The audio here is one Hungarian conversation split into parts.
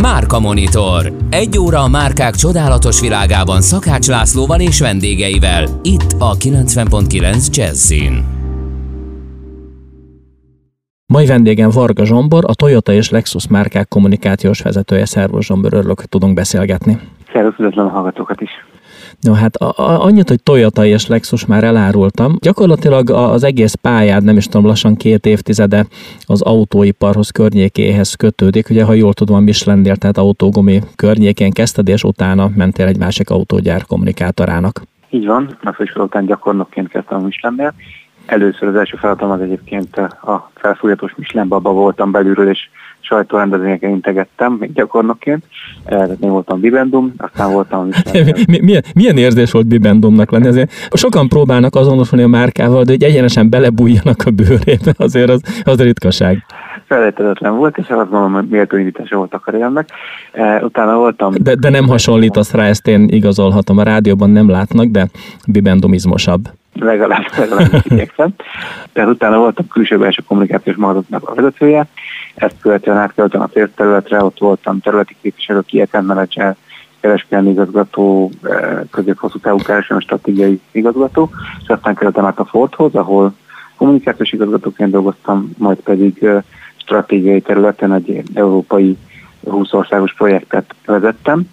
Márka Monitor. Egy óra a márkák csodálatos világában Szakács Lászlóval és vendégeivel. Itt a 90.9 Jazzin. Mai vendégem Varga Zsombor, a Toyota és Lexus márkák kommunikációs vezetője. Szervus Zsombor, örülök, hogy tudunk beszélgetni. Szervusz, üdvözlöm a hallgatókat is. No, hát a, a, annyit, hogy Toyota és Lexus már elárultam. Gyakorlatilag az egész pályád, nem is tudom, lassan két évtizede az autóiparhoz környékéhez kötődik. Ugye, ha jól tudom, Michelinnél, tehát autógumi környékén kezdted, és utána mentél egy másik autógyár kommunikátorának. Így van, a főiskola után gyakornokként kezdtem a Michelinnél. Először az első feladatom az egyébként a felfújatós Michelin baba voltam belülről, és sajtórendezvényeken integettem, még gyakornokként. Tehát én voltam Bibendum, aztán voltam milyen, milyen érzés volt Bibendumnak lenni? Azért sokan próbálnak azonosulni a márkával, de hogy egyenesen belebújjanak a bőrébe, azért az, az ritkaság. Felejtetetlen volt, és azt gondolom, hogy méltó indítása volt a karrieremnek. Utána voltam... De, de nem hasonlítasz rá, ezt én igazolhatom. A rádióban nem látnak, de Bibendumizmosabb legalább, legalább igyekszem. Tehát utána voltam külső belső kommunikációs magadoknak a vezetője, ezt követően átkeltem a területre, ott voltam területi képviselő, ki menedzser, kereskedelmi igazgató, eh, közép-hosszú távú kereskedelmi stratégiai igazgató, és aztán kerültem át a Fordhoz, ahol kommunikációs igazgatóként dolgoztam, majd pedig eh, stratégiai területen egy európai 20 országos projektet vezettem,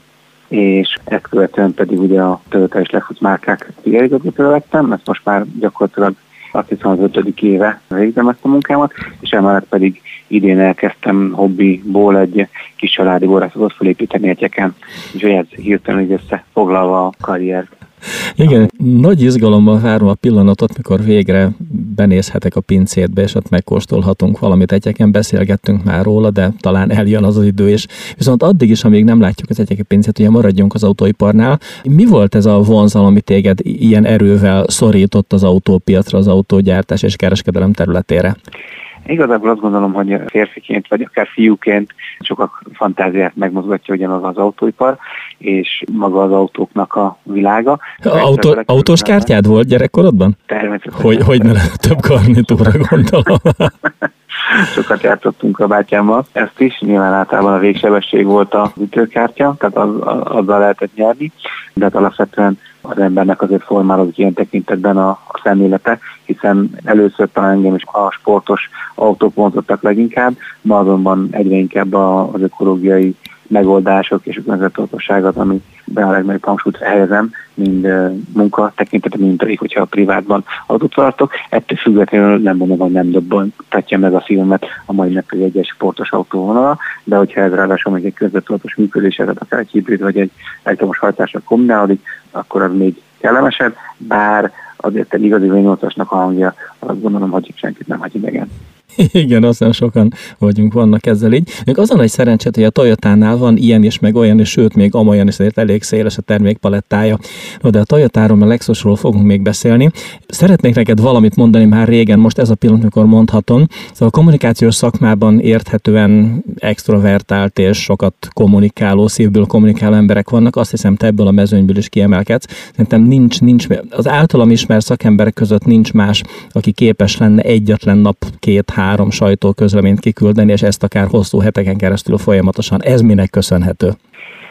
és ezt követően pedig ugye a Toyota és Lexus márkák igazgatóra lettem, ezt most már gyakorlatilag azt hiszem az ötödik éve végzem ezt a munkámat, és emellett pedig idén elkezdtem hobbiból egy kis családi borrászatot felépíteni egyeken, úgyhogy ez hirtelen összefoglalva a karriert. Igen, nagy izgalommal várom a pillanatot, mikor végre benézhetek a pincétbe, és ott megkóstolhatunk valamit. Egyeken beszélgettünk már róla, de talán eljön az az idő is. Viszont addig is, amíg nem látjuk az egyeki pincét, ugye maradjunk az autóiparnál. Mi volt ez a vonzal, ami téged ilyen erővel szorított az autópiacra, az autógyártás és kereskedelem területére? Igazából azt gondolom, hogy férfiként vagy akár fiúként sokak fantáziát megmozgatja ugyanaz az autóipar, és maga az autóknak a világa. Autó, autós kártyád volt gyerekkorodban? Természetesen. Hogy, hogy ne több garnitúra gondolom. Sokat játszottunk a bátyámmal. Ezt is nyilván általában a végsebesség volt a ütőkártya, tehát az, azzal lehetett nyerni, de hát alapvetően az embernek azért formálódik ilyen tekintetben a, a szemlélete, hiszen először talán engem is a sportos autók vonzottak leginkább, ma azonban egyre inkább az ökológiai megoldások és a környezettudatosságot, ami be a legnagyobb hangsúlyt helyezem, mind munka tekintetben, mint pedig, hogyha a privátban adott tartok. Ettől függetlenül nem mondom, hogy nem dobbantatja meg a filmet a mai napig egy, sportos autóvonala, de hogyha ez ráadásul még egy környezettudatos működés, tehát akár egy hibrid vagy egy elektromos hajtásra kombinálódik, akkor az még kellemesebb, bár azért egy igazi V8-asnak a hangja, azt gondolom, hogy senkit nem hagy idegen. Igen, aztán sokan vagyunk, vannak ezzel így. Még azon egy szerencsét, hogy a Toyotánál van ilyen is, meg olyan is, sőt, még amolyan is azért elég széles a termékpalettája. No, de a Toyotáról, a Lexusról fogunk még beszélni. Szeretnék neked valamit mondani már régen, most ez a pillanat, amikor mondhatom. Szóval a kommunikációs szakmában érthetően extrovertált és sokat kommunikáló, szívből kommunikáló emberek vannak. Azt hiszem, te ebből a mezőnyből is kiemelkedsz. Szerintem nincs, nincs, az általam ismert szakemberek között nincs más, aki képes lenne egyetlen nap, két, három sajtóközleményt kiküldeni, és ezt akár hosszú heteken keresztül folyamatosan. Ez minek köszönhető?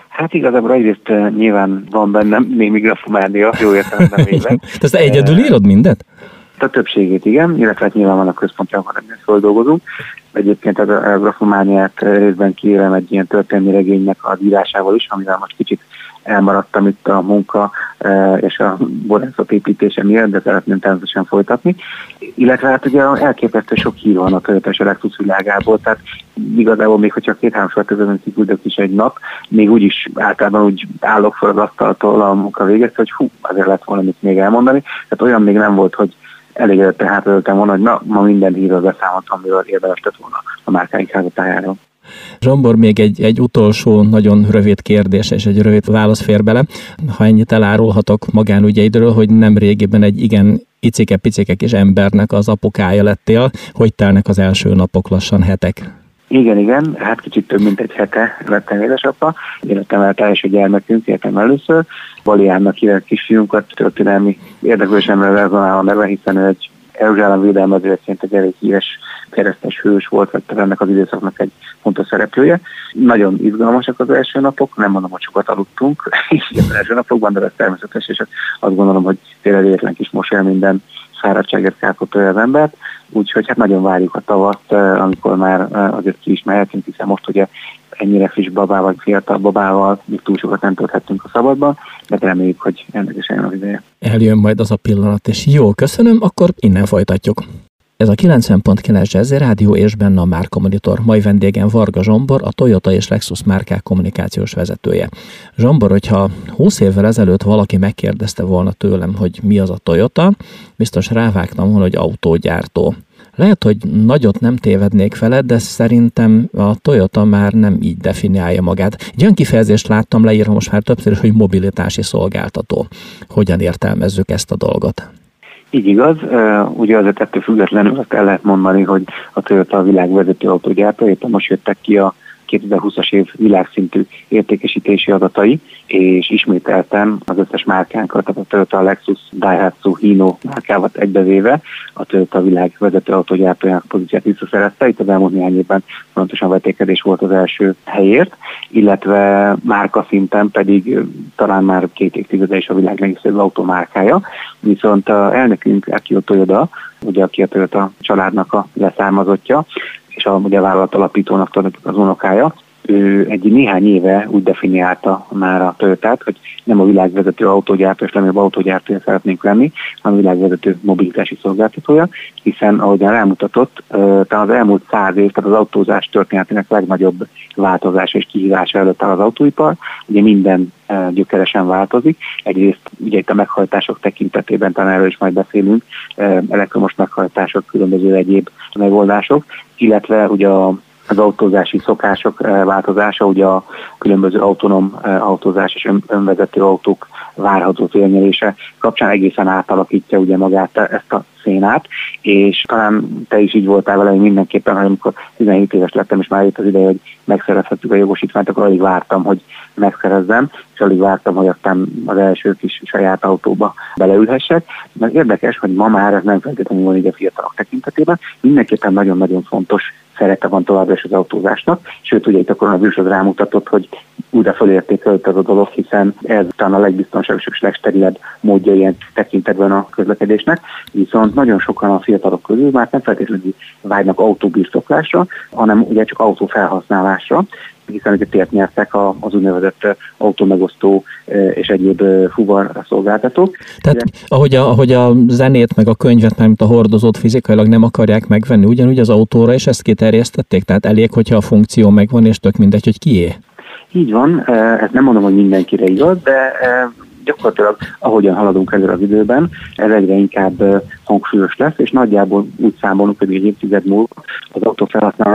Hát igazából egyrészt uh, nyilván van bennem némi grafománia, jó értelemben véve. Te egyedül írod mindet? A többségét igen, illetve hát nyilván van a központi, ahol ebben földolgozunk. Egyébként a grafomániát részben kiérem egy ilyen történelmi regénynek az írásával is, amivel most kicsit elmaradtam itt a munka e, és a borászat építése miatt, de szeretném természetesen folytatni. Illetve hát ugye elképesztő sok hír van a Toyota Lexus világából, tehát igazából még hogyha két-három sor közben kiküldök is egy nap, még úgyis általában úgy állok fel az asztaltól a munka végezte, hogy hú, azért lett volna mit még elmondani. Tehát olyan még nem volt, hogy elégedette hátradőltem volna, hogy na, ma minden hírről beszámoltam, amiről érdemes lett volna a márkáink házatájáról. Zsombor, még egy, egy utolsó, nagyon rövid kérdés és egy rövid válasz fér bele. Ha ennyit elárulhatok magánügyeidről, hogy nem régiben egy igen icike-picike kis embernek az apukája lettél, hogy telnek az első napok lassan hetek? Igen, igen, hát kicsit több mint egy hete lettem édesapa. Életem el első gyermekünk, értem először. Baliánnak hívják kisfiunkat, történelmi érdeklősemre rezonálva neve, hiszen ő egy Jeruzsálem védelmezőjeként egy elég híres keresztes hős volt, vagy ennek az időszaknak egy fontos szereplője. Nagyon izgalmasak az első napok, nem mondom, hogy sokat aludtunk az első napokban, de ez természetes, és azt gondolom, hogy tényleg egyetlen kis mosoly minden fáradtságért kárpotolja az embert, úgyhogy hát nagyon várjuk a tavat, amikor már azért ki is mehetünk, hiszen most ugye ennyire friss babával, fiatal babával, még túl sokat nem tölthettünk a szabadban, de reméljük, hogy ennek is eljön az ideje. Eljön majd az a pillanat, és jó, köszönöm, akkor innen folytatjuk. Ez a 90.9 Jazzy Rádió és benne a Márka Monitor. Mai vendégen Varga Zsombor, a Toyota és Lexus márkák kommunikációs vezetője. Zsombor, hogyha 20 évvel ezelőtt valaki megkérdezte volna tőlem, hogy mi az a Toyota, biztos rávágtam volna, hogy autógyártó. Lehet, hogy nagyot nem tévednék feled, de szerintem a Toyota már nem így definiálja magát. Egy olyan kifejezést láttam leírva most már többször is, hogy mobilitási szolgáltató. Hogyan értelmezzük ezt a dolgot? Így igaz, ugye azért ettől függetlenül azt el lehet mondani, hogy a Toyota a világ vezető autógyártó, éppen most jöttek ki a 2020-as év világszintű értékesítési adatai, és ismételten az összes márkánkat, tehát a Toyota, Lexus, Daihatsu, Hino márkávat egybevéve a Toyota világ vezető autógyártójának pozíciát visszaszerezte. Itt az elmúlt néhány évben fontosan vetékedés volt az első helyért, illetve márka szinten pedig talán már két évtizede is a világ legszebb automárkája. Viszont a elnökünk Akio Toyoda, ugye aki a Toyota családnak a leszármazottja, és a, ugye a vállalat alapítónak az unokája, ő egy néhány éve úgy definiálta már a Toyotát, hogy nem a világvezető autógyártó és legnagyobb autógyártója szeretnénk lenni, hanem a világvezető mobilitási szolgáltatója, hiszen ahogyan rámutatott, talán az elmúlt száz év, tehát az autózás történetének legnagyobb változása és kihívása előtt áll az autóipar. Ugye minden gyökeresen változik. Egyrészt ugye itt a meghajtások tekintetében, talán erről is majd beszélünk, elektromos meghajtások, különböző egyéb megoldások, illetve ugye a az autózási szokások eh, változása, ugye a különböző autonóm eh, autózás és önvezető autók várható félnyelése kapcsán egészen átalakítja ugye magát ezt a szénát, és talán te is így voltál vele, hogy mindenképpen, hogy amikor 17 éves lettem, és már itt az ideje, hogy megszerezhettük a jogosítványt, akkor alig vártam, hogy megszerezzem, és alig vártam, hogy aztán az első kis saját autóba beleülhessek. Mert érdekes, hogy ma már ez nem feltétlenül van így a fiatalok tekintetében, mindenképpen nagyon-nagyon fontos szerepe van továbbra is az autózásnak, sőt ugye itt a koronavírus az rámutatott, hogy újra fölértékelődött ez a dolog, hiszen ez talán a legbiztonságosabb és legsterilebb módja ilyen tekintetben a közlekedésnek, viszont nagyon sokan a fiatalok közül már nem feltétlenül vágynak autóbirtoklásra, hanem ugye csak autófelhasználásra, hiszen ugye tért nyertek az úgynevezett autómegosztó és egyéb fuvar szolgáltatók. Tehát ugye, ahogy a, ahogy a zenét meg a könyvet, mert a hordozót fizikailag nem akarják megvenni, ugyanúgy az autóra is ezt kiterjesztették? Tehát elég, hogyha a funkció megvan, és tök mindegy, hogy kié? Így van, ezt nem mondom, hogy mindenkire igaz, de gyakorlatilag ahogyan haladunk ezzel az időben, ez egyre inkább hangsúlyos lesz, és nagyjából úgy számolunk, hogy egy évtized múlva az autófelhasználóknak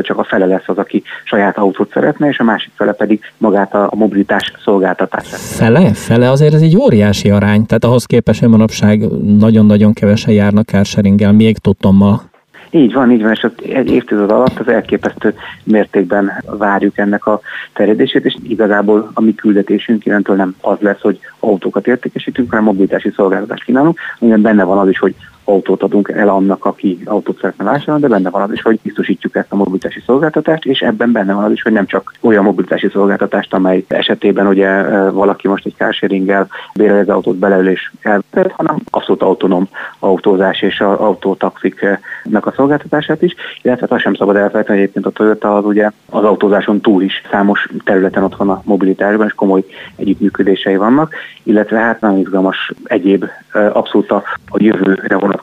körülbelül csak a fele lesz az, aki saját autót szeretne, és a másik fele pedig magát a, mobilitás szolgáltatását. Fele? Fele azért ez egy óriási arány, tehát ahhoz képest, hogy manapság nagyon-nagyon kevesen járnak carsharinggel, még tudtommal. Így van, így van, és egy évtized alatt az elképesztő mértékben várjuk ennek a terjedését, és igazából a mi küldetésünk innentől nem az lesz, hogy autókat értékesítünk, hanem mobilitási szolgáltatást kínálunk, amiben benne van az is, hogy autót adunk el annak, aki autót szeretne vásárolni, de benne van az is, hogy biztosítjuk ezt a mobilitási szolgáltatást, és ebben benne van az is, hogy nem csak olyan mobilitási szolgáltatást, amely esetében ugye valaki most egy carsharinggel bérel az autót beleül és elvezet, hanem abszolút autonóm autózás és az autótaxiknak a szolgáltatását is, illetve azt sem szabad elfelejteni, hogy egyébként a Toyota az ugye az autózáson túl is számos területen ott van a mobilitásban, és komoly együttműködései vannak, illetve hát nagyon izgalmas egyéb abszolút a, a jövőre vonatkozó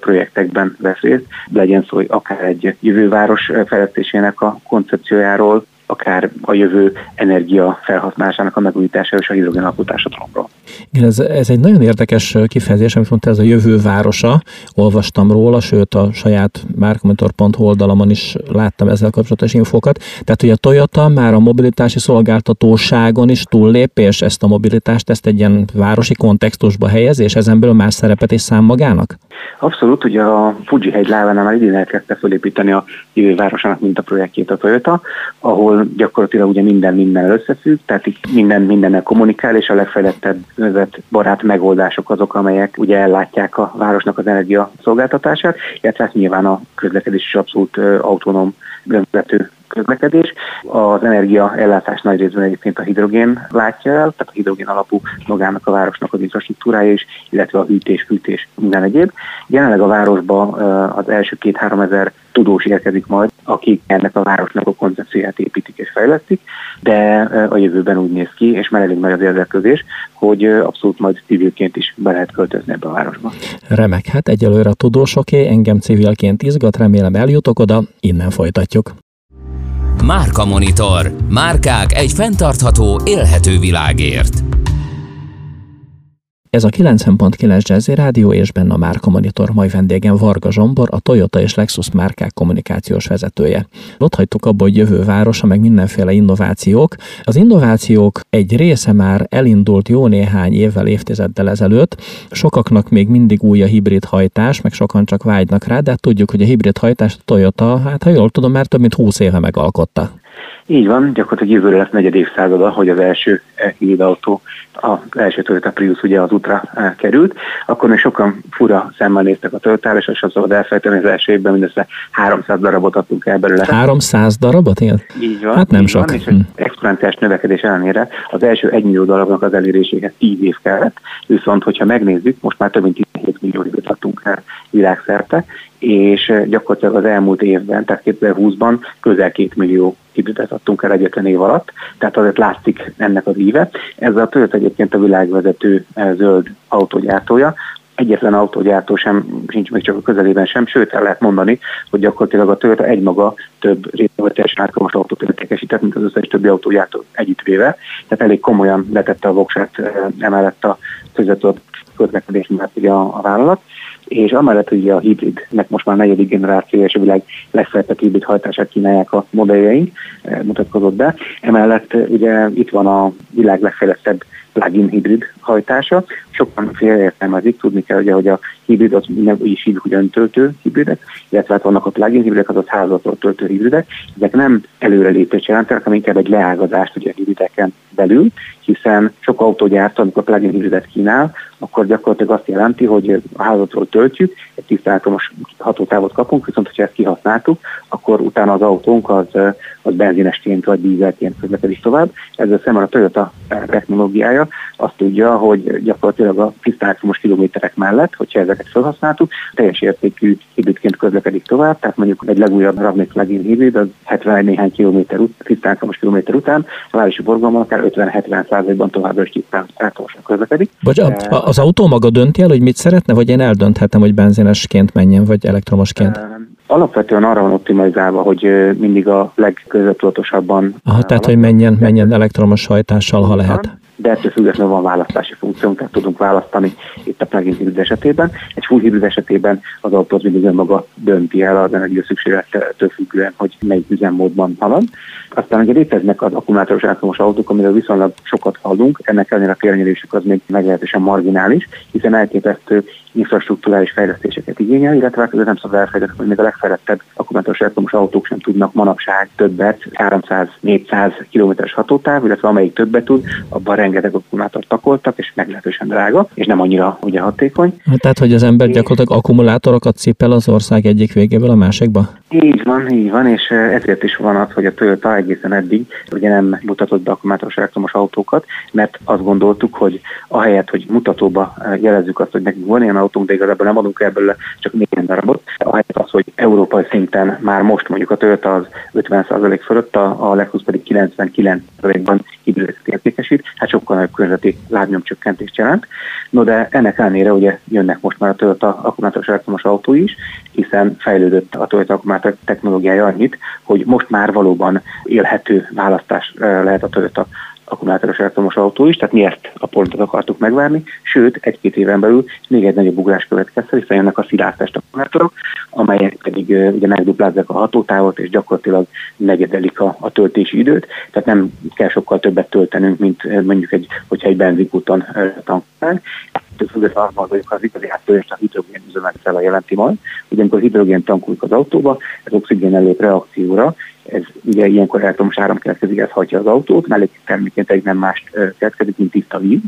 projektekben vesz részt, legyen szó akár egy jövőváros fejlesztésének a koncepciójáról, akár a jövő energia felhasználásának a megújítása és a hidrogén alapú társadalomról. Igen, ez, ez egy nagyon érdekes kifejezés, amit mondta, ez a jövő városa. Olvastam róla, sőt a saját márkomentor.hu oldalamon is láttam ezzel kapcsolatos infókat. Tehát, hogy a Toyota már a mobilitási szolgáltatóságon is túllép, és ezt a mobilitást, ezt egy ilyen városi kontextusba helyez, és ezen belül más szerepet is szám magának? Abszolút, ugye a Fuji hegy lábánál már idén elkezdte felépíteni a jövő városának mint a projektjét a Toyota, ahol gyakorlatilag ugye minden minden összefügg, tehát itt minden mindennel kommunikál, és a legfejlettebb barát megoldások azok, amelyek ugye ellátják a városnak az energia szolgáltatását, illetve hát nyilván a közlekedés is abszolút autonóm vezető közlekedés. Az energia ellátás nagy részben egyébként a hidrogén látja el, tehát a hidrogén alapú magának a városnak az infrastruktúrája is, illetve a hűtés, fűtés, minden egyéb. Jelenleg a városba az első két-három ezer tudós érkezik majd, akik ennek a városnak a koncepcióját építik és fejlesztik, de a jövőben úgy néz ki, és már elég nagy az érdeklődés, hogy abszolút majd civilként is be lehet költözni ebbe a városba. Remek, hát egyelőre a tudósoké, engem civilként izgat, remélem eljutok oda, innen folytatjuk. Márka Monitor. Márkák egy fenntartható, élhető világért. Ez a 90.9 Jazzy Rádió és benne a Márka Monitor mai vendégen Varga Zsombor, a Toyota és Lexus márkák kommunikációs vezetője. Ott hagytuk abba, hogy jövő városa, meg mindenféle innovációk. Az innovációk egy része már elindult jó néhány évvel, évtizeddel ezelőtt. Sokaknak még mindig új a hibrid hajtás, meg sokan csak vágynak rá, de tudjuk, hogy a hibrid hajtást a Toyota, hát ha jól tudom, már több mint 20 éve megalkotta. Így van, gyakorlatilag jövőre lesz negyed évszázada, hogy az első hibrid autó, az első Toyota Prius ugye az útra eh, került, akkor még sokan fura szemmel néztek a toyota és azt szabad elfelejteni, az első évben mindössze 300 darabot adtunk el belőle. 300 darabot? Igen? Így van. Hát nem sok. Van, és hm. exponenciális növekedés ellenére az első 1 millió darabnak az eléréséhez 10 év kellett, viszont hogyha megnézzük, most már több mint 17 millió adtunk el világszerte, és gyakorlatilag az elmúlt évben, tehát 2020-ban közel 2 millió hibridet adtunk el egyetlen év alatt, tehát azért látszik ennek az íve. Ez a Toyota egyébként a világvezető zöld autógyártója, egyetlen autógyártó sem, sincs még csak a közelében sem, sőt el lehet mondani, hogy gyakorlatilag a Toyota egymaga több részletes árkamos autót értékesített, mint az összes többi autógyártó együttvéve, tehát elég komolyan letette a voksát emellett a közvetett közlekedés miatt a, a vállalat és amellett, hogy a hibridnek most már negyedik generáció és a világ legfeljebb hibrid hajtását kínálják a modelljeink, eh, mutatkozott be. Emellett eh, ugye itt van a világ legfejlettebb plug-in hibrid hajtása. Sokan félreértelmezik, tudni kell, ugye, hogy a hibrid az úgy is hívjuk, hogy öntöltő hibridek, illetve hát vannak a plug-in hibridek, azaz házatról töltő hibridek. Ezek nem előrelépést jelentenek, hanem inkább egy leágazást ugye a hibrideken belül, hiszen sok autógyártó, amikor plug-in hibridet kínál, akkor gyakorlatilag azt jelenti, hogy a házatról töltjük, egy tiszteletomos hatótávot kapunk, viszont ha ezt kihasználtuk, akkor utána az autónk az, az benzinesként vagy dízelként közlekedik tovább. Ezzel szemben a Toyota technológiája azt tudja, hogy gyakorlatilag a tiszteletomos kilométerek mellett, hogyha ezeket felhasználtuk, teljes értékű hibridként közlekedik tovább, tehát mondjuk egy legújabb Ravnik plug-in hibrid, az 71 néhány kilométer, tiszteletomos kilométer után a városi forgalommal akár 50-70 százalékban továbbra is tiszteletomosan közlekedik. Vagy a, az autó maga dönti el, hogy mit szeretne, vagy én eldönthetem, hogy benzinesként menjen, vagy elektromosként? Alapvetően arra van optimalizálva, hogy mindig a legközvetudotosabban. Aha, tehát, hogy menjen, menjen elektromos hajtással, ha lehet de ettől függetlenül van választási funkciónk, tehát tudunk választani itt a plug-in hibrid esetében. Egy full hibrid esetében az autó az mindig önmaga dönti el az energia szükséglettől függően, hogy melyik üzemmódban halad. Aztán ugye léteznek az akkumulátoros elektromos autók, amiről viszonylag sokat hallunk, ennek ellenére a térnyerésük az még meglehetősen marginális, hiszen elképesztő infrastruktúrális fejlesztéseket igényel, illetve hát nem szabad elfelejteni, hogy még a legfejlettebb akkumulátoros elektromos autók sem tudnak manapság többet, 300-400 kilométeres hatótáv, illetve amelyik többet tud, abban rengeteg akkumulátort takoltak, és meglehetősen drága, és nem annyira ugye hatékony. Hát tehát, hogy az ember gyakorlatilag akkumulátorokat cipel az ország egyik végéből a másikba? Így van, így van, és ezért is van az, hogy a Toyota egészen eddig ugye nem mutatott be akkumulátoros elektromos autókat, mert azt gondoltuk, hogy ahelyett, hogy mutatóba jelezzük azt, hogy nekünk van ilyen autónk, de igazából nem adunk ebből csak néhány darabot, ahelyett az, hogy európai szinten már most mondjuk a Toyota az 50% fölött, a, Lexus pedig 99%-ban hibridet értékesít, hát sokkal nagyobb környezeti lábnyomcsökkentést jelent. No de ennek ellenére ugye jönnek most már a Toyota akkumulátoros elektromos autó is, hiszen fejlődött a Toyota akkumulátor technológiája annyit, hogy most már valóban élhető választás eh, lehet a Toyota akkumulátoros elektromos autó is, tehát mi ezt a pontot akartuk megvárni, sőt, egy-két éven belül még egy nagyobb ugrás következhet, hiszen jönnek a szilárdtest akkumulátorok, amelyek pedig ugye megduplázzák a hatótávot, és gyakorlatilag negyedelik a, a töltési időt, tehát nem kell sokkal többet töltenünk, mint mondjuk egy, hogyha egy benzinkúton tankolnánk ettől függetlenül az hogy az igazi áttörést a hidrogén üzemekcella jelenti majd. Ugye amikor hidrogén tankoljuk az autóba, ez oxigén előtt reakcióra, ez ugye ilyenkor elektromos áram keletkezik, ez hagyja az autót, mellék terméként egy nem más keletkezik, mint tiszta víz.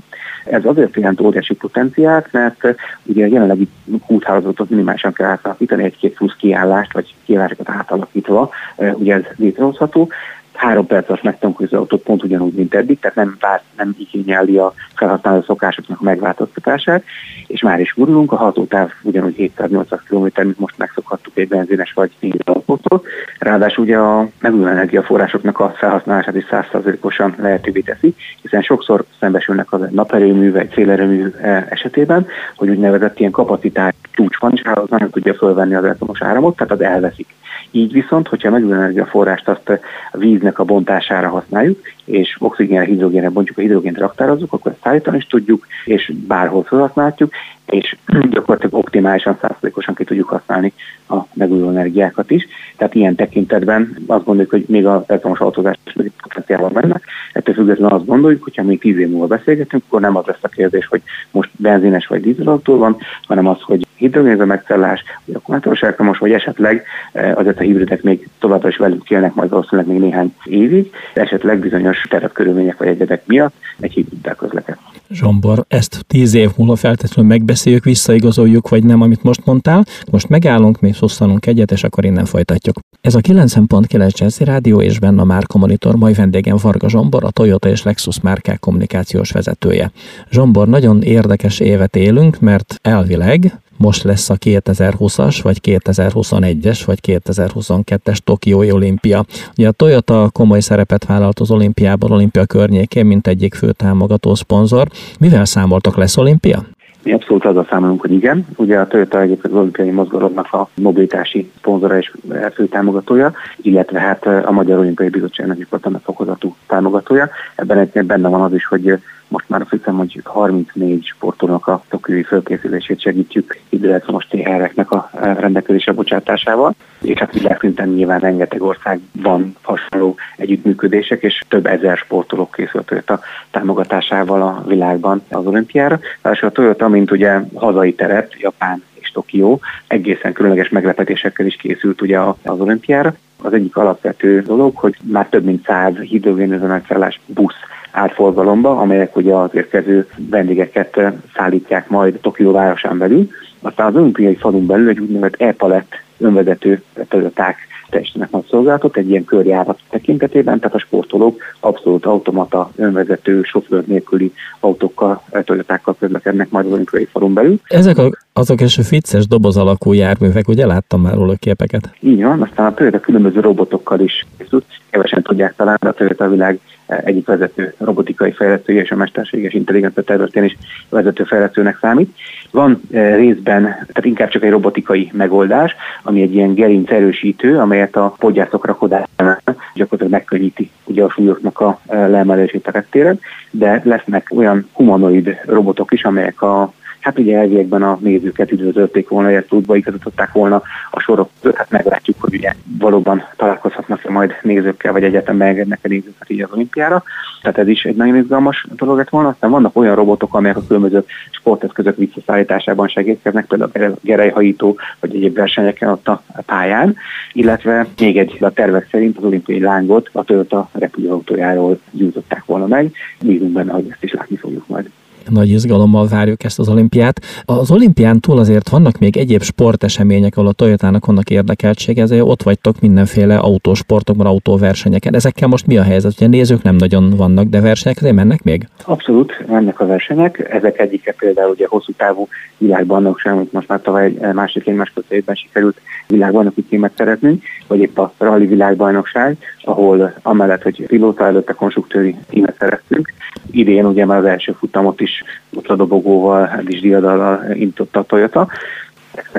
Ez azért jelent óriási potenciált, mert ugye a jelenlegi úthálózatot minimálisan kell átalakítani, egy-két plusz kiállást, vagy kiállásokat átalakítva, ugye ez létrehozható három perc alatt megtanulja az autót pont ugyanúgy, mint eddig, tehát nem, vár, nem igényeli a felhasználó szokásoknak a megváltoztatását, és már is gurulunk, a hatótáv ugyanúgy 780 km, mint most megszokhattuk egy benzines vagy autótól. Ráadásul ugye a megújuló energiaforrásoknak a felhasználását is 100%-osan lehetővé teszi, hiszen sokszor szembesülnek az naperőmű vagy szélerőmű e, esetében, hogy úgynevezett ilyen kapacitás csúcs van, és az nem tudja fölvenni az elektromos áramot, tehát az elveszik. Így viszont, hogyha megújuló energiaforrást azt a víznek a bontására használjuk, és oxigénre, hidrogénre bontjuk, a hidrogént raktározzuk, akkor ezt szállítani is tudjuk, és bárhol felhasználhatjuk, és gyakorlatilag optimálisan, százalékosan ki tudjuk használni a megújuló energiákat is. Tehát ilyen tekintetben azt gondoljuk, hogy még az elektromos autózás potenciálban menne. Ettől függetlenül azt gondoljuk, hogyha még tíz év múlva beszélgetünk, akkor nem az lesz a kérdés, hogy most benzines vagy dízelautó van, hanem az, hogy hidrogénzömegcellás, vagy akkumulátoros elektromos, vagy esetleg eh, azért a hibridek még továbbra is velük élnek majd valószínűleg még néhány évig, esetleg bizonyos terepkörülmények vagy egyedek miatt egy hibriddel közleked. Zsombor, ezt tíz év múlva feltétlenül megbeszéljük, visszaigazoljuk, vagy nem, amit most mondtál. Most megállunk, még szosszanunk egyet, és akkor innen folytatjuk. Ez a 90.9 Jazzy Rádió és benne a Márka Monitor, mai vendégem Varga Zsombor, a Toyota és Lexus márkák kommunikációs vezetője. Zsombor, nagyon érdekes évet élünk, mert elvileg most lesz a 2020-as, vagy 2021-es, vagy 2022-es Tokiói olimpia. Ugye a Toyota komoly szerepet vállalt az olimpiában, olimpia környékén, mint egyik fő támogató szponzor. Mivel számoltak lesz olimpia? Mi abszolút azzal számolunk, hogy igen. Ugye a Toyota egyébként az olimpiai mozgalomnak a mobilitási szponzora és fő támogatója, illetve hát a Magyar Olimpiai Bizottságnak is a fokozatú támogatója. Ebben egy benne van az is, hogy most már azt hiszem, hogy 34 sportolónak a tokiói fölkészülését segítjük időelektromos TR-eknek a rendelkezésre bocsátásával, és hát világszinten nyilván rengeteg országban hasonló együttműködések, és több ezer sportoló készült a támogatásával a világban az olimpiára. És a Toyota, mint ugye hazai terep, Japán és Tokió, egészen különleges meglepetésekkel is készült ugye az olimpiára. Az egyik alapvető dolog, hogy már több mint száz hidrogénüzemekszállás busz átforgalomba, amelyek ugye az érkező vendégeket szállítják majd Tokió városán belül. Aztán az olimpiai falun belül egy úgynevezett e-palett önvezető területák teljesítenek nagy szolgálatot egy ilyen körjárat tekintetében, tehát a sportolók abszolút automata, önvezető, sofőr nélküli autókkal, toyotákkal közlekednek majd az olimpiai falun belül. Ezek a, azok és a ficces doboz alakú járművek, ugye láttam már róla képeket? Így van, aztán a Toyota különböző robotokkal is készült, kevesen tudják talán, de a Toyota világ egyik vezető robotikai fejlesztője és a mesterséges intelligencia területén is vezető fejlesztőnek számít. Van eh, részben, tehát inkább csak egy robotikai megoldás, ami egy ilyen gerinc erősítő, amelyet a podgyászok rakodásánál gyakorlatilag megkönnyíti ugye a súlyoknak a eh, leemelését a reptéren, de lesznek olyan humanoid robotok is, amelyek a hát ugye elviekben a nézőket üdvözölték volna, illetve tudva igazították volna a sorok hát meglátjuk, hogy ugye valóban találkozhatnak-e majd nézőkkel, vagy egyetem beengednek a nézőket így az olimpiára. Tehát ez is egy nagyon izgalmas dolog lett volna. Aztán vannak olyan robotok, amelyek a különböző sporteszközök visszaszállításában segítkeznek, például a gerejhajító, vagy egyéb versenyeken ott a pályán, illetve még egy a tervek szerint az olimpiai lángot a Toyota repülőautójáról gyújtották volna meg. Bízunk benne, hogy ezt is látni fogjuk majd nagy izgalommal várjuk ezt az olimpiát. Az olimpián túl azért vannak még egyéb sportesemények, ahol a Toyotának vannak érdekeltsége, ezért ott vagytok mindenféle autósportokban, autóversenyeken. Ezekkel most mi a helyzet? Ugye nézők nem nagyon vannak, de versenyek azért mennek még? Abszolút mennek a versenyek. Ezek egyike például ugye hosszú távú világbajnokság, amit most már tavaly másik egymás évben sikerült világbajnoki címet szeretnünk, vagy épp a rally világbajnokság, ahol amellett, hogy pilóta előtt a konstruktőri címet szerettünk, idén ugye már az első futamot is utladobogóval, hát is diadallal indította a Toyota.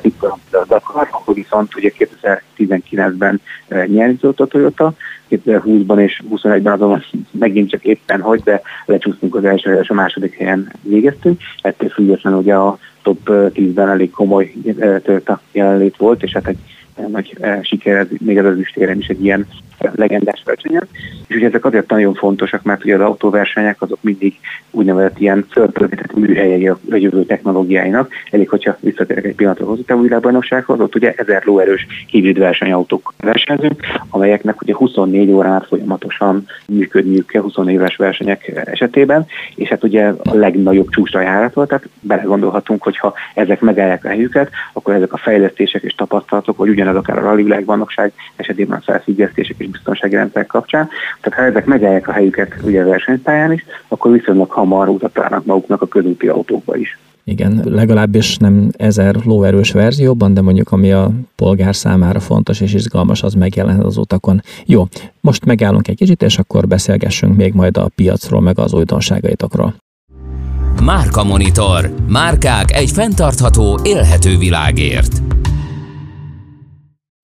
Itt a Dakar, akkor viszont ugye 2019-ben eh, nyerzott a Toyota, 2020-ban és 2021-ben azonban megint csak éppen hogy, de lecsúsztunk az első és a második helyen végeztünk. Ettől függetlenül ugye a top 10-ben elég komoly Toyota jelenlét volt, és hát egy nagy siker, még az ezüstéren is egy ilyen legendás versenyen. És ugye ezek azért nagyon fontosak, mert ugye az autóversenyek azok mindig úgynevezett ilyen fölpörgetett műhelyei a jövő technológiáinak. Elég, hogyha visszatérek egy pillanatra hozzá a világbajnoksághoz, ott ugye ezer lóerős hibrid versenyautók versenyzünk, amelyeknek ugye 24 órán folyamatosan működniük kell 24 éves versenyek esetében, és hát ugye a legnagyobb csúcsra járat volt, tehát belegondolhatunk, hogyha ezek megállják a helyüket, akkor ezek a fejlesztések és tapasztalatok, vagy ugyanez akár a rally világbajnokság esetében a felfüggesztések és biztonsági rendszerek kapcsán. Tehát ha ezek megállják a helyüket ugye a versenypályán is, akkor viszonylag hamar utat maguknak a közúti autókba is. Igen, legalábbis nem ezer lóerős verzióban, de mondjuk ami a polgár számára fontos és izgalmas, az megjelenhet az utakon. Jó, most megállunk egy kicsit, és akkor beszélgessünk még majd a piacról, meg az újdonságaitokról. Márka Monitor. Márkák egy fenntartható, élhető világért.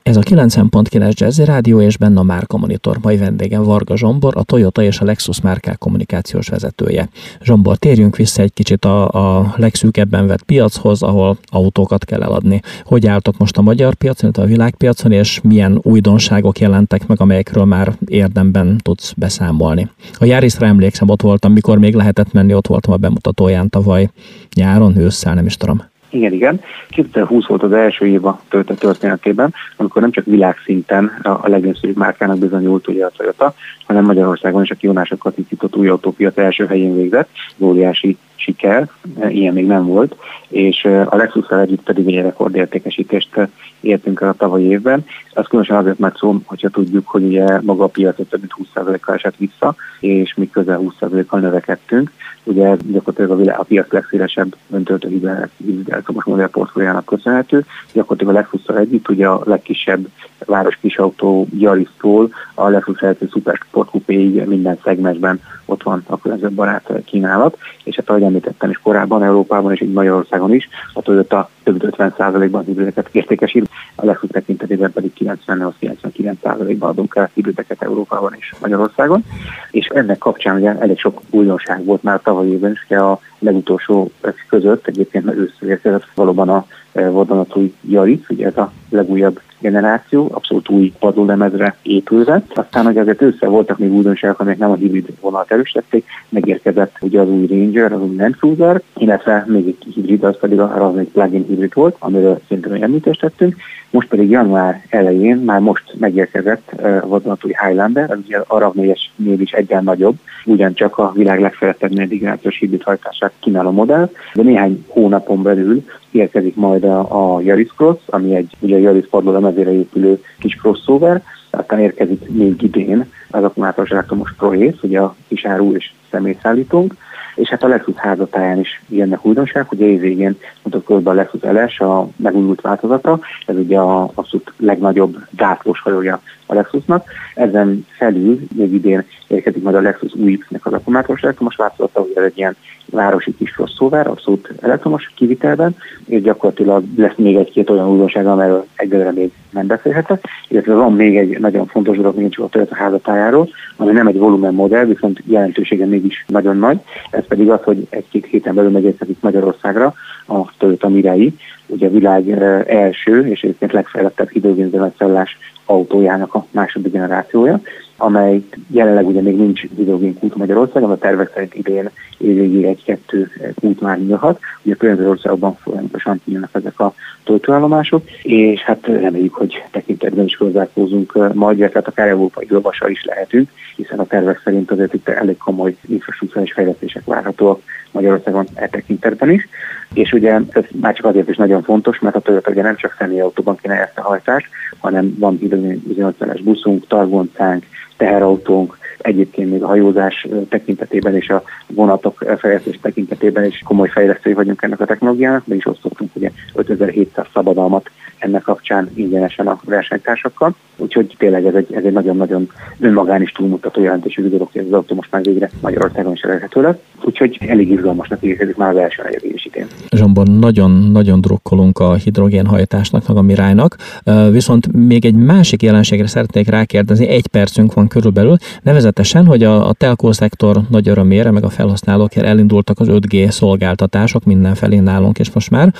Ez a 90.9 Jazzy Rádió és benne a Márka Monitor. Mai vendégem Varga Zsombor, a Toyota és a Lexus márkák kommunikációs vezetője. Zsombor, térjünk vissza egy kicsit a, a legszűkebben vett piachoz, ahol autókat kell eladni. Hogy álltok most a magyar piacon, a világpiacon, és milyen újdonságok jelentek meg, amelyekről már érdemben tudsz beszámolni? A Járiszra emlékszem, ott voltam, mikor még lehetett menni, ott voltam a bemutatóján tavaly nyáron, ősszel, nem is tudom. Igen, igen. 2020 volt az első év a Toyota történetében, amikor nem csak világszinten a legnépszerűbb márkának bizonyult ugye a Toyota, hanem Magyarországon is a kionásokat tisztított új autópiac első helyén végzett, óriási siker, ilyen még nem volt, és a lexus együtt pedig egy rekordértékesítést értünk el a tavalyi évben. Az különösen azért mert szó, hogyha tudjuk, hogy ugye maga a piac több mint 20%-kal esett vissza, és mi közel 20%-kal növekedtünk. Ugye gyakorlatilag a, világ, a piac legszélesebb öntöltő hibrid elektromos modell portfóliának köszönhető. Gyakorlatilag a lexus együtt ugye a legkisebb város kisautó Yaris-tól a Lexus LC Super Sport minden szegmensben ott van a környezetbarát kínálat, és hát ahogy említettem is korábban Európában és így Magyarországon is, a Toyota több 50%-ban hibrideket értékesít, a Lexus tekintetében pedig 98-99%-ban adunk el hibrideket Európában és Magyarországon, és ennek kapcsán ugye elég sok újdonság volt már tavaly évben is, a legutolsó között egyébként őszül érkezett valóban a vadonatúj Yaris, ugye ez a legújabb generáció, abszolút új padlólemezre épülve. Aztán, hogy azért össze voltak még újdonságok, amelyek nem a hibrid vonalat erősítették, megérkezett ugye az új Ranger, az új Land Cruiser, illetve még egy hibrid, az pedig az egy plug-in hibrid volt, amiről szintén említést tettünk. Most pedig január elején már most megérkezett a vadonatúj Highlander, az ugye a RAV 4-esnél is egyen nagyobb, ugyancsak a világ legfejlettebb negyedik hibrid hajtását kínáló modell, de néhány hónapon belül érkezik majd a, a Yaris Cross, ami egy ugye a Yaris padlólemezére épülő kis crossover, aztán érkezik még idén az akkumulátoros elektromos Proész, ugye a kisáru és személyszállítónk, és hát a Lexus házatáján is jönnek újdonság, ugye évvégén körbe a Lexus LS, a megújult változata, ez ugye a abszolút legnagyobb gátlós hajója a Lexusnak. Ezen felül még idén érkezik majd a Lexus új-nek az akkumulátoros elektromos változata, ugye ez egy ilyen városi kis crossover, abszolút elektromos kivitelben, és gyakorlatilag lesz még egy-két olyan újdonság, amelyről egyelőre még nem beszélhetek, illetve van még egy nagyon fontos dolog, még csak a Toyota házatájáról, ami nem egy volumen modell, viszont jelentősége mégis nagyon nagy, ez pedig az, hogy egy-két héten belül megérkezik Magyarországra a Toyota Mirai, ugye a világ első és egyébként legfejlettebb hidrogénzemecellás autójának a második generációja, amely jelenleg ugye még nincs hidrogén kút Magyarországon, a tervek szerint idén évvégig egy-kettő kút már nyílhat. Ugye a környező országokban folyamatosan nyílnak ezek a töltőállomások, és hát reméljük, hogy tekintetben is hozzátkozunk majd, illetve akár európai olvasa is lehetünk, hiszen a tervek szerint azért itt elég komoly infrastruktúrális fejlesztések várhatóak Magyarországon e tekintetben is. És ugye ez már csak azért is nagyon fontos, mert a Toyota ugye nem csak személyautóban kéne ezt a hajtást, hanem van bizonyos buszunk, targoncánk, teherautónk, egyébként még a hajózás tekintetében és a vonatok fejlesztés tekintetében is komoly fejlesztői vagyunk ennek a technológiának, de is osztottunk ugye 5700 szabadalmat ennek kapcsán ingyenesen a versenytársakkal. Úgyhogy tényleg ez egy, ez egy nagyon-nagyon önmagán is túlmutató jelentőségű dolog, hogy az autó most már végre Magyarországon is elérhető lett. Úgyhogy elég izgalmasnak ígérkezik már az első negyed is idén. Zsombor, nagyon-nagyon drukkolunk a hidrogénhajtásnak, a Mirálynak. Viszont még egy másik jelenségre szeretnék rákérdezni, egy percünk van körülbelül, nevezetesen, hogy a, a telkó szektor nagy örömére, meg a felhasználókért elindultak az 5G szolgáltatások mindenfelé nálunk, és most már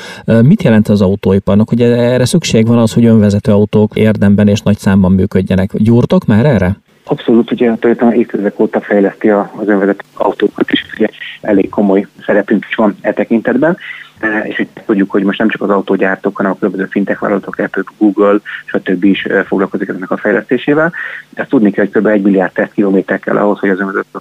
mit jelent az autóiparnak, hogy erre szükség van az, hogy önvezető autók érdemben és nagy számban működjenek. Gyúrtok már erre? Abszolút, ugye a Toyota évtizedek óta fejleszti az önvezető autókat, és ugye elég komoly szerepünk is van e tekintetben. Eh, és hogy tudjuk, hogy most nem csak az autógyártók, hanem a különböző fintech vállalatok, Apple, Google, stb. is eh, foglalkozik ennek a fejlesztésével. Ezt tudni kell, hogy kb. 1 milliárd tesztkilométer kell ahhoz, hogy az önvezető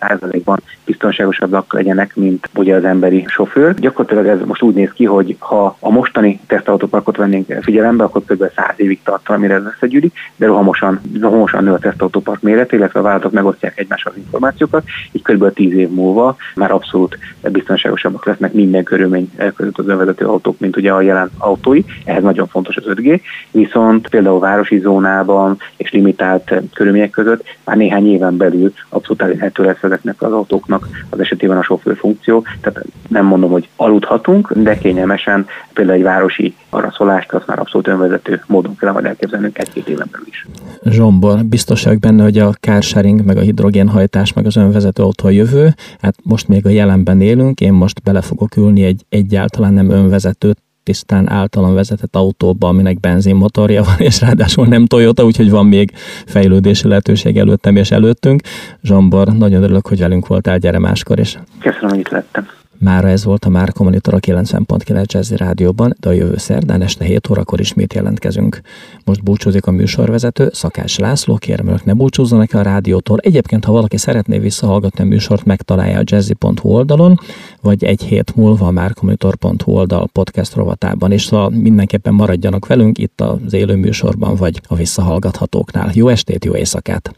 100%-ban biztonságosabbak legyenek, mint ugye az emberi sofőr. Gyakorlatilag ez most úgy néz ki, hogy ha a mostani tesztautóparkot vennénk figyelembe, akkor kb. 100 évig tart, amire ez összegyűlik, de rohamosan, rohamosan nő a tesztautópark méret, illetve a vállalatok megosztják egymással az információkat, így kb. 10 év múlva már abszolút biztonságosabbak lesznek minden körülmény között az önvezető autók, mint ugye a jelen autói. Ehhez nagyon fontos az 5G, viszont például városi zónában és limitált körülmények között már néhány éven belül abszolút elérhető lesz ezeknek az autóknak az esetében a sofőr funkció. Tehát nem mondom, hogy aludhatunk, de kényelmesen például egy városi araszolást azt már abszolút önvezető módon kell majd elképzelnünk egy-két éven belül is. Zsombor, biztos vagyok benne, hogy a carsharing, meg a hidrogénhajtás, meg az önvezető autó a jövő. Hát most még a jelenben élünk, én most bele fogok ülni egy egyáltalán nem önvezető tisztán általam vezetett autóba, aminek benzinmotorja van, és ráadásul nem Toyota, úgyhogy van még fejlődési lehetőség előttem és előttünk. Zsombor, nagyon örülök, hogy velünk voltál, gyere máskor is. Köszönöm, hogy itt lettem. Mára ez volt a Márka Monitor a 90.9 Jazzy Rádióban, de a jövő szerdán este 7 órakor ismét jelentkezünk. Most búcsúzik a műsorvezető, Szakács László, kérem önök ne búcsúzzanak a rádiótól. Egyébként, ha valaki szeretné visszahallgatni a műsort, megtalálja a jazzy.hu oldalon, vagy egy hét múlva a márkamonitor.hu oldal podcast rovatában, és szóval mindenképpen maradjanak velünk itt az élő műsorban, vagy a visszahallgathatóknál. Jó estét, jó éjszakát!